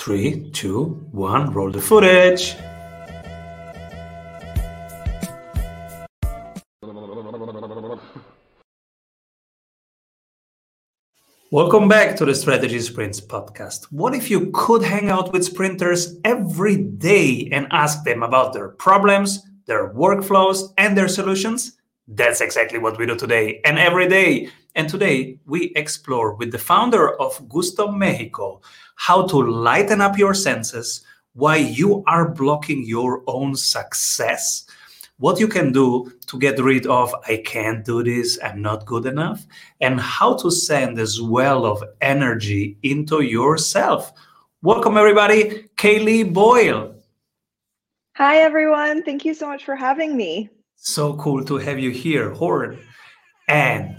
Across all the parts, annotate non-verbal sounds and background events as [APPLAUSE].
Three, two, one, roll the footage. Welcome back to the Strategy Sprints podcast. What if you could hang out with sprinters every day and ask them about their problems, their workflows, and their solutions? That's exactly what we do today and every day. And today we explore with the founder of Gusto Mexico how to lighten up your senses, why you are blocking your own success, what you can do to get rid of I can't do this, I'm not good enough, and how to send this well of energy into yourself. Welcome, everybody. Kaylee Boyle. Hi, everyone. Thank you so much for having me. So cool to have you here, Horde. And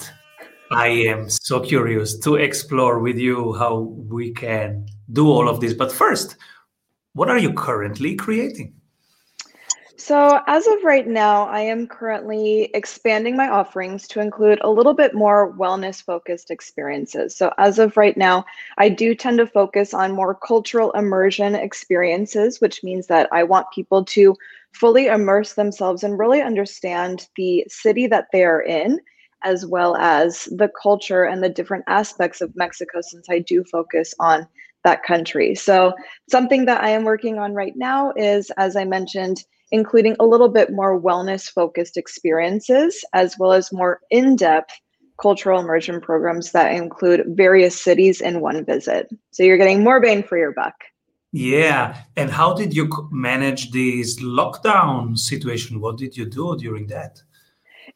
I am so curious to explore with you how we can do all of this. But first, what are you currently creating? So, as of right now, I am currently expanding my offerings to include a little bit more wellness focused experiences. So, as of right now, I do tend to focus on more cultural immersion experiences, which means that I want people to fully immerse themselves and really understand the city that they are in, as well as the culture and the different aspects of Mexico, since I do focus on that country. So, something that I am working on right now is, as I mentioned, including a little bit more wellness focused experiences, as well as more in depth cultural immersion programs that include various cities in one visit. So you're getting more bang for your buck. Yeah. And how did you manage this lockdown situation? What did you do during that?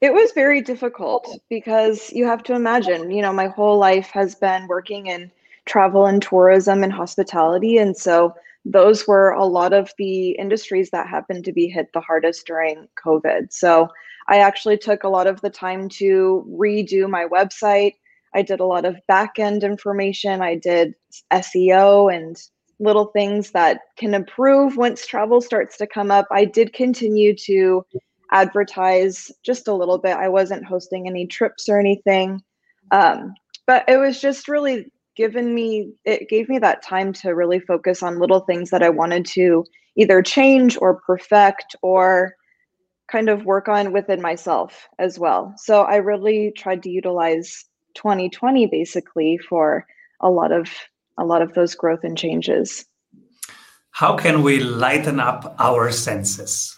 It was very difficult oh. because you have to imagine, you know, my whole life has been working in travel and tourism and hospitality. And so those were a lot of the industries that happened to be hit the hardest during COVID. So I actually took a lot of the time to redo my website. I did a lot of back end information. I did SEO and little things that can improve once travel starts to come up. I did continue to advertise just a little bit. I wasn't hosting any trips or anything. Um, but it was just really given me it gave me that time to really focus on little things that I wanted to either change or perfect or kind of work on within myself as well. So I really tried to utilize 2020 basically for a lot of a lot of those growth and changes. How can we lighten up our senses?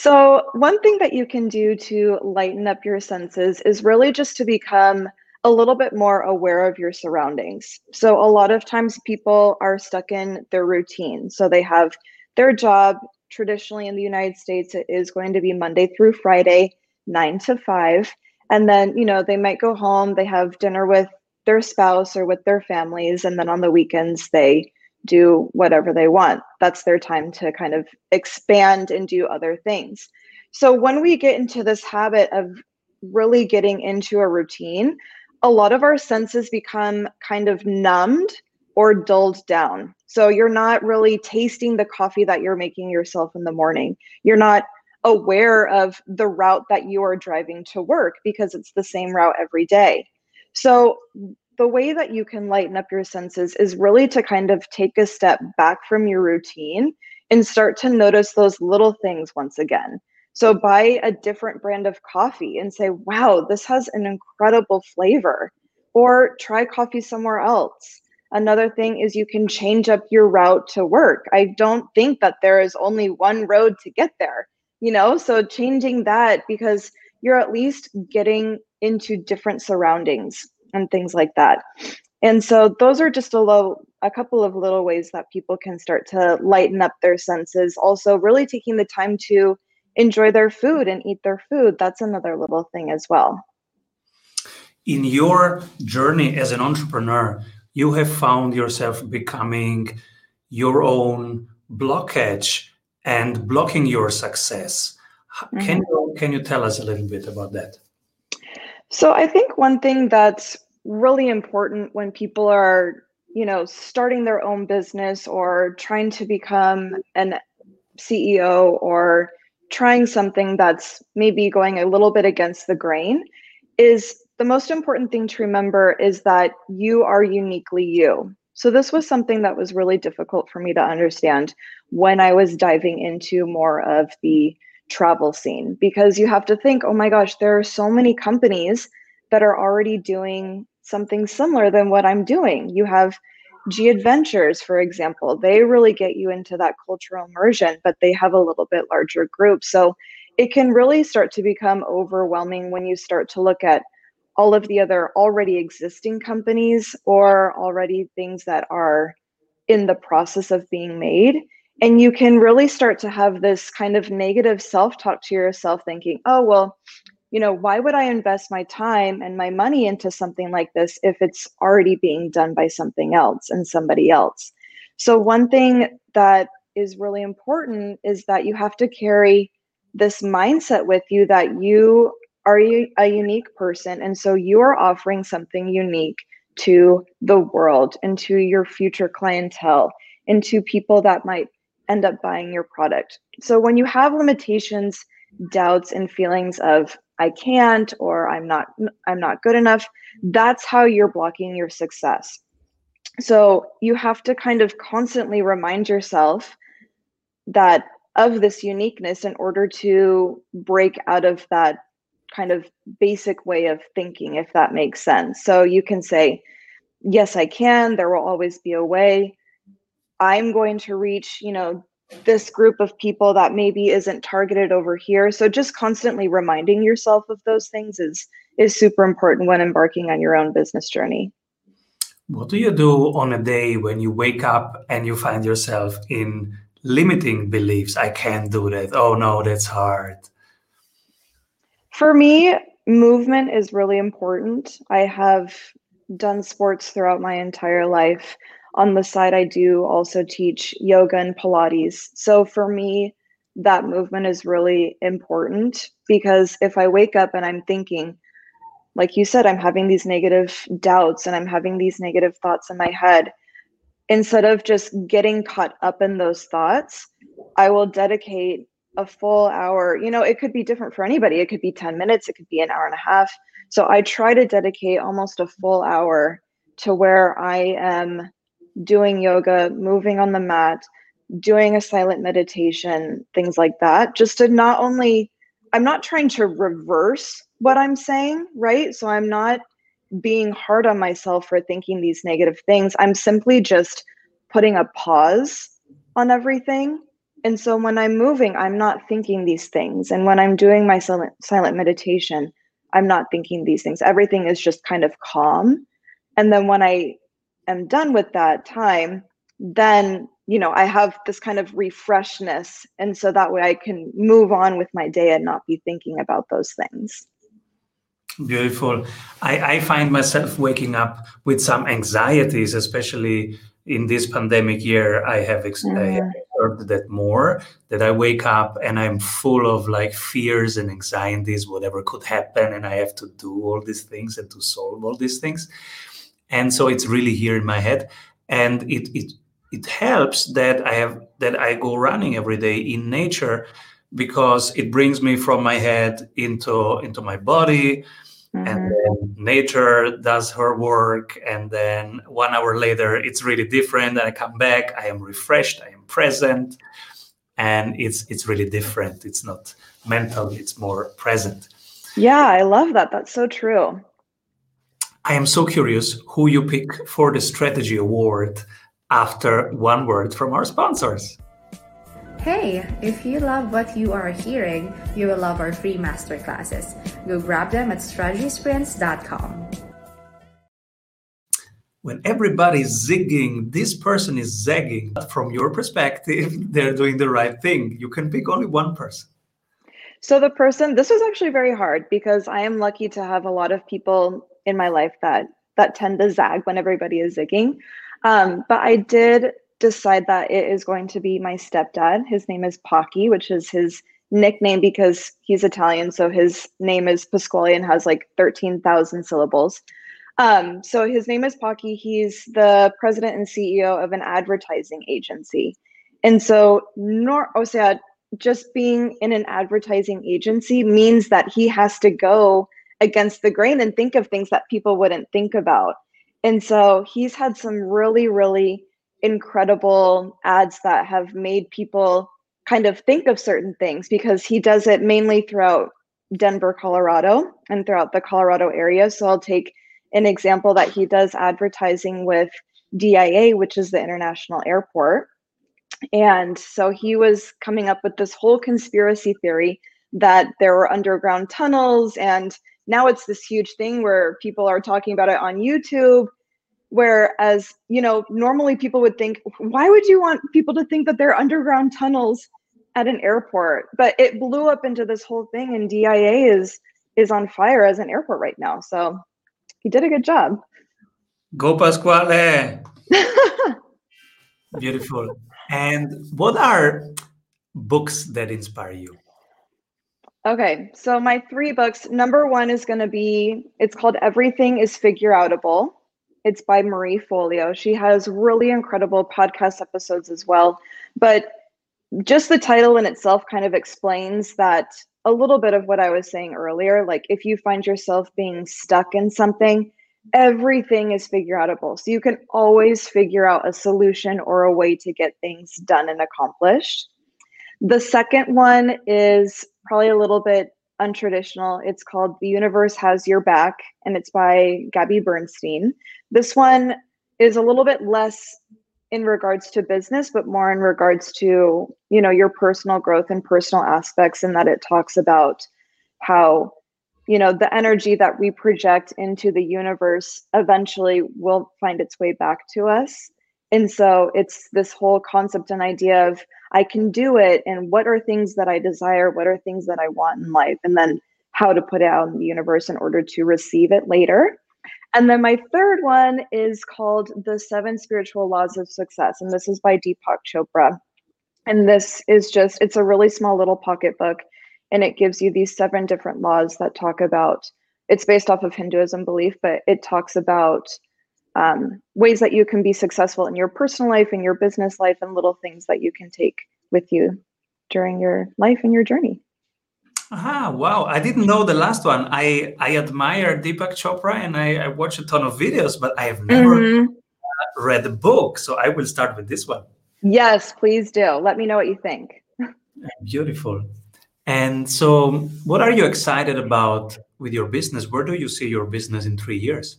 So, one thing that you can do to lighten up your senses is really just to become a little bit more aware of your surroundings. So, a lot of times people are stuck in their routine. So, they have their job. Traditionally, in the United States, it is going to be Monday through Friday, nine to five. And then, you know, they might go home, they have dinner with their spouse or with their families. And then on the weekends, they do whatever they want. That's their time to kind of expand and do other things. So, when we get into this habit of really getting into a routine, a lot of our senses become kind of numbed or dulled down. So you're not really tasting the coffee that you're making yourself in the morning. You're not aware of the route that you are driving to work because it's the same route every day. So the way that you can lighten up your senses is really to kind of take a step back from your routine and start to notice those little things once again. So buy a different brand of coffee and say, wow, this has an incredible flavor. Or try coffee somewhere else. Another thing is you can change up your route to work. I don't think that there is only one road to get there, you know? So changing that because you're at least getting into different surroundings and things like that. And so those are just a little a couple of little ways that people can start to lighten up their senses. Also really taking the time to enjoy their food and eat their food. That's another little thing as well. In your journey as an entrepreneur, you have found yourself becoming your own blockage and blocking your success. Mm-hmm. Can you can you tell us a little bit about that? So I think one thing that's really important when people are, you know, starting their own business or trying to become an CEO or trying something that's maybe going a little bit against the grain is the most important thing to remember is that you are uniquely you. So this was something that was really difficult for me to understand when I was diving into more of the travel scene because you have to think, oh my gosh, there are so many companies that are already doing something similar than what I'm doing. You have G Adventures, for example, they really get you into that cultural immersion, but they have a little bit larger group. So it can really start to become overwhelming when you start to look at all of the other already existing companies or already things that are in the process of being made. And you can really start to have this kind of negative self talk to yourself, thinking, oh, well, you know, why would I invest my time and my money into something like this if it's already being done by something else and somebody else? So, one thing that is really important is that you have to carry this mindset with you that you are a unique person. And so you are offering something unique to the world and to your future clientele and to people that might end up buying your product. So when you have limitations, doubts, and feelings of, I can't or I'm not I'm not good enough, that's how you're blocking your success. So you have to kind of constantly remind yourself that of this uniqueness in order to break out of that kind of basic way of thinking, if that makes sense. So you can say, Yes, I can. There will always be a way. I'm going to reach, you know, this group of people that maybe isn't targeted over here. So just constantly reminding yourself of those things is is super important when embarking on your own business journey. What do you do on a day when you wake up and you find yourself in limiting beliefs? I can't do that. Oh no, that's hard. For me, movement is really important. I have done sports throughout my entire life. On the side, I do also teach yoga and Pilates. So for me, that movement is really important because if I wake up and I'm thinking, like you said, I'm having these negative doubts and I'm having these negative thoughts in my head, instead of just getting caught up in those thoughts, I will dedicate a full hour. You know it could be different for anybody. It could be 10 minutes. It could be an hour and a half. So i try to dedicate almost a full hour to where i am doing yoga moving on the mat doing a silent meditation things like that just to not only i'm not trying to reverse what i'm saying right? So i'm not being hard on myself for thinking these negative things. I'm simply just putting a pause on everything. And so when i'm moving i'm not thinking these things. And when i'm doing my silent silent meditation i'm not thinking these things. Everything is just kind of calm. And then when i am done with that time then you know i have this kind of refreshness. And so that way i can move on with my day and not be thinking about those things. Beautiful. I, I find myself waking up with some anxieties especially in this pandemic year. I have, ex- mm. I have observed that more that i wake up and i'm full of like fears and anxieties whatever could happen and i have to do all these things and to solve all these things and so it's really here in my head. And it it it helps that i have that i go running every day in nature because it brings me from my head into into my body. Mm-hmm. and then nature does her work. And then one hour later it's really different. And i come back i am refreshed i am present. And it's it's really different. It's not mental it's more present. Yeah i love that. That's so true i am so curious who you pick for the strategy award after one word from our sponsors Hey, if you love what you are hearing, you will love our free masterclasses. Go grab them at strategysprints.com. When everybody's zigging, this person is zagging. From your perspective, [LAUGHS] they're doing the right thing. You can pick only one person. So, the person, this was actually very hard because I am lucky to have a lot of people in my life that that tend to zag when everybody is zigging. Um, but I did decide that it is going to be my stepdad. His name is Pocky, which is his nickname because he's Italian. So his name is Pasquale and has like 13,000 syllables. Um, so his name is Pocky. He's the president and CEO of an advertising agency. And so, nor, o sea, just being in an advertising agency means that he has to go against the grain and think of things that people wouldn't think about. And so he's had some really, really incredible ads that have made people kind of think of certain things because he does it mainly throughout Denver, Colorado, and throughout the Colorado area. So I'll take an example that he does advertising with DIA, which is the international airport. And so he was coming up with this whole conspiracy theory that there were underground tunnels. And now it's this huge thing where people are talking about it on YouTube. Whereas, you know, normally people would think, why would you want people to think that there are underground tunnels at an airport? But it blew up into this whole thing, and DIA is is on fire as an airport right now. So he did a good job. Go Pasquale. [LAUGHS] Beautiful. And what are books that inspire you? Okay, so my three books. Number one is going to be it's called Everything is Figure Outable. It's by Marie Forleo. She has really incredible podcast episodes as well. But just the title in itself kind of explains that a little bit of what I was saying earlier. Like if you find yourself being stuck in something, everything is figure outable. So you can always figure out a solution or a way to get things done and accomplished. The second one is probably a little bit untraditional. It's called The Universe Has Your Back, and it's by Gabby Bernstein. This one is a little bit less in regards to business but more in regards to you know your personal growth and personal aspects and that it talks about how you know the energy that we project into the universe eventually will find its way back to us and so it's this whole concept and idea of i can do it and what are things that i desire what are things that i want in life and then how to put it out in the universe in order to receive it later and then my third one is called The Seven Spiritual Laws of Success. And this is by Deepak Chopra. And this is just, it's a really small little pocket book. And it gives you these seven different laws that talk about, it's based off of Hinduism belief, but it talks about um, ways that you can be successful in your personal life, and your business life, and little things that you can take with you during your life and your journey. Ah, wow. I didn't know the last one. I, I admire Deepak Chopra and I, I watch a ton of videos, but I have never mm-hmm. read the book. So I will start with this one. Yes, please do. Let me know what you think. Beautiful. And so, what are you excited about with your business? Where do you see your business in three years?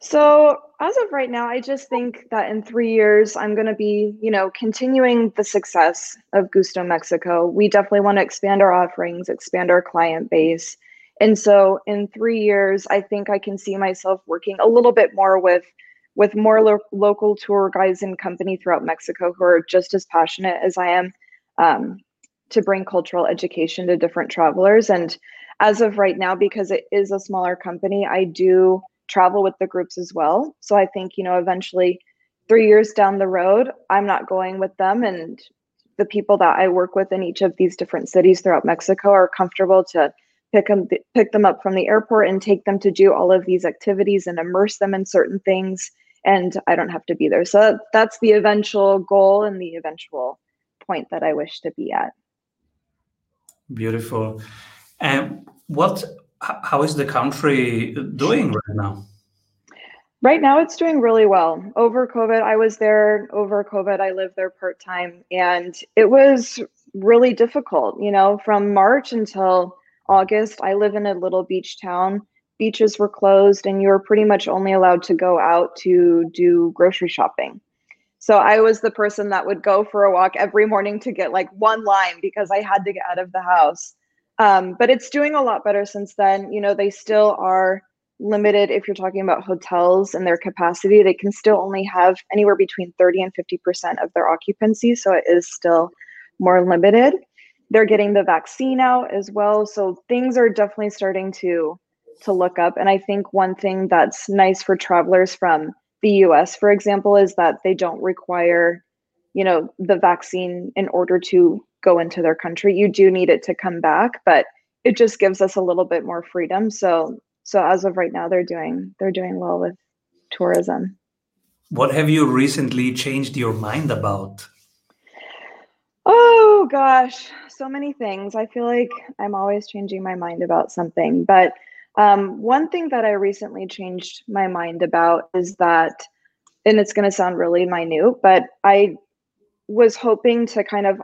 So, as of right now, I just think that in three years, I'm going to be, you know, continuing the success of Gusto Mexico. We definitely want to expand our offerings, expand our client base. And so, in three years, I think I can see myself working a little bit more with with more lo- local tour guides and company throughout Mexico who are just as passionate as I am um, to bring cultural education to different travelers. And as of right now, because it is a smaller company, I do travel with the groups as well. So I think, you know, eventually three years down the road, I'm not going with them. And the people that I work with in each of these different cities throughout Mexico are comfortable to pick them pick them up from the airport and take them to do all of these activities and immerse them in certain things and I don't have to be there. So that's the eventual goal and the eventual point that I wish to be at. Beautiful. And what how is the country doing right now? Right now, it's doing really well. Over COVID, I was there. Over COVID, I lived there part time, and it was really difficult. You know, from March until August, I live in a little beach town. Beaches were closed, and you were pretty much only allowed to go out to do grocery shopping. So I was the person that would go for a walk every morning to get like one lime because I had to get out of the house. Um, but it's doing a lot better since then. You know, they still are limited if you're talking about hotels and their capacity. They can still only have anywhere between 30 and 50% of their occupancy. So it is still more limited. They're getting the vaccine out as well. So things are definitely starting to to look up. And I think one thing that's nice for travelers from the US, for example, is that they don't require, you know, the vaccine in order to go into their country. You do need it to come back, but it just gives us a little bit more freedom. So so as of right now, they're doing they're doing well with tourism. What have you recently changed your mind about? Oh gosh, so many things. I feel like I'm always changing my mind about something, but Um, one thing that I recently changed my mind about is that, and it's going to sound really minute, but I was hoping to kind of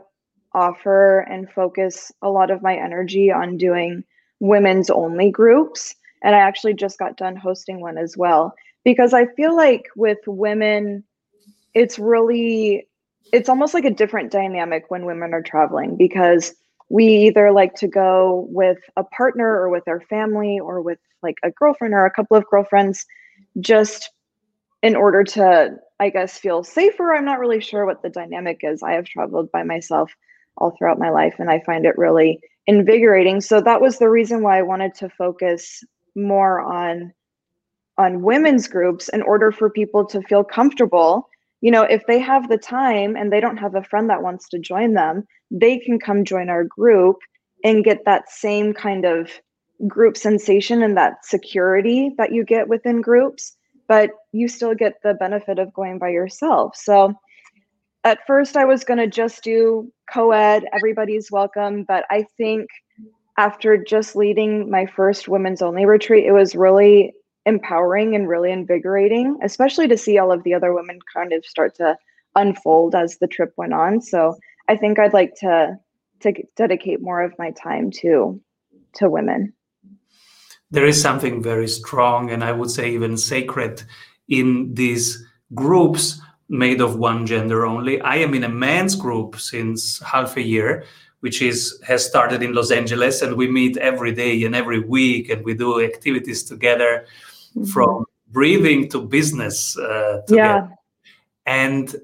offer and focus a lot of my energy on doing women's only groups. And I actually just got done hosting one as well because I feel like with women, it's really, it's almost like a different dynamic when women are traveling because we either like to go with a partner or with our family or with like a girlfriend or a couple of girlfriends just in order to i guess feel safer. I'm not really sure what the dynamic is. I have traveled by myself all throughout my life and i find it really invigorating. So that was the reason why i wanted to focus more on on women's groups in order for people to feel comfortable. You know if they have the time and they don't have a friend that wants to join them they can come join our group and get that same kind of group sensation and that security that you get within groups but you still get the benefit of going by yourself. So at first i was going to just do co-ed everybody's welcome but i think after just leading my first women's only retreat it was really empowering and really invigorating especially to see all of the other women kind of start to unfold as the trip went on. So i think i'd like to to dedicate more of my time to to women there is something very strong and I would say even sacred in these groups made of one gender only. I am in a men's group since half a year, which is has started in Los Angeles, and we meet every day and every week, and we do activities together, mm-hmm. from breathing to business uh, together. Yeah. And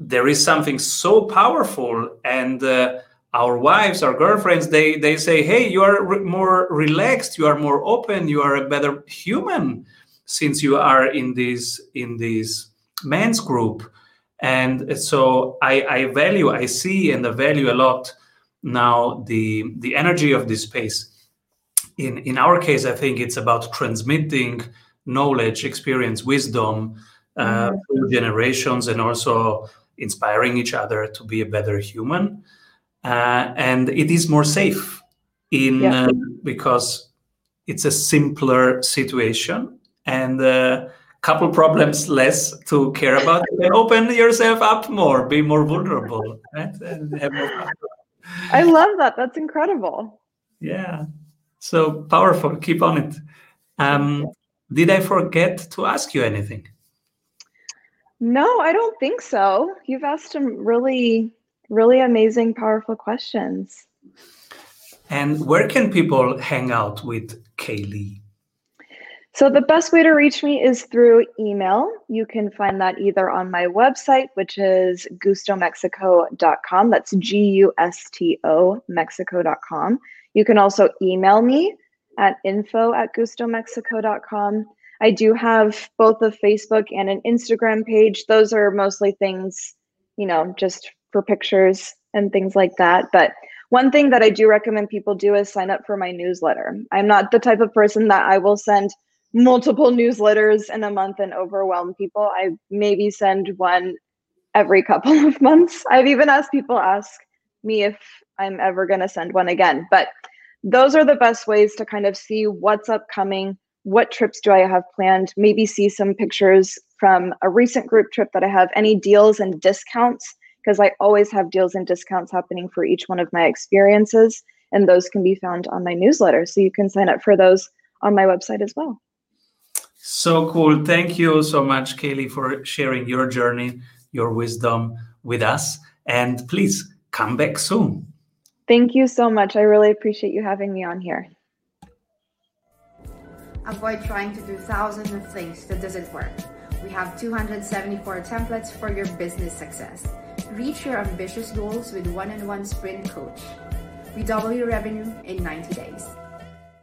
there is something so powerful and uh, our wives our girlfriends they they say hey you are re- more relaxed you are more open you are a better human since you are in this in this men's group. And so i i value i see and i value a lot now the the energy of this space. In in our case i think it's about transmitting knowledge experience wisdom uh, mm-hmm. through generations and also inspiring each other to be a better human uh, and it is more safe in yeah. uh, because it's a simpler situation and a couple problems less to care about. [LAUGHS] And open yourself up more be more vulnerable right? more i love that that's incredible. Yeah so powerful keep on it. Um, did i forget to ask you anything? No i don't think so. You've asked some really really amazing, powerful questions. And where can people hang out with Kaylee? So, the best way to reach me is through email. You can find that either on my website, which is gustomexico.com. That's G U S T O Mexico.com. You can also email me at info at gustomexico.com. I do have both a Facebook and an Instagram page. Those are mostly things, you know, just for pictures and things like that. But one thing that I do recommend people do is sign up for my newsletter. I'm not the type of person that I will send multiple [LAUGHS] newsletters in a month and overwhelm people. I maybe send one every couple [LAUGHS] of months. I've even asked people ask me if I'm ever going to send one again. But those are the best ways to kind of see what's upcoming, what trips do I have planned, maybe see some pictures from a recent group trip that I have, any deals and discounts because I always have deals and discounts happening for each one of my experiences. And those can be found on my newsletter. So you can sign up for those on my website as well. So cool. Thank you so much, Kaylee, for sharing your journey, your wisdom with us. And please come back soon. Thank you so much. I really appreciate you having me on here. Avoid trying to do thousands of things that doesn't work. We have 274 templates for your business success. Reach your ambitious goals with one-on-one sprint coach. We double your revenue in 90 days.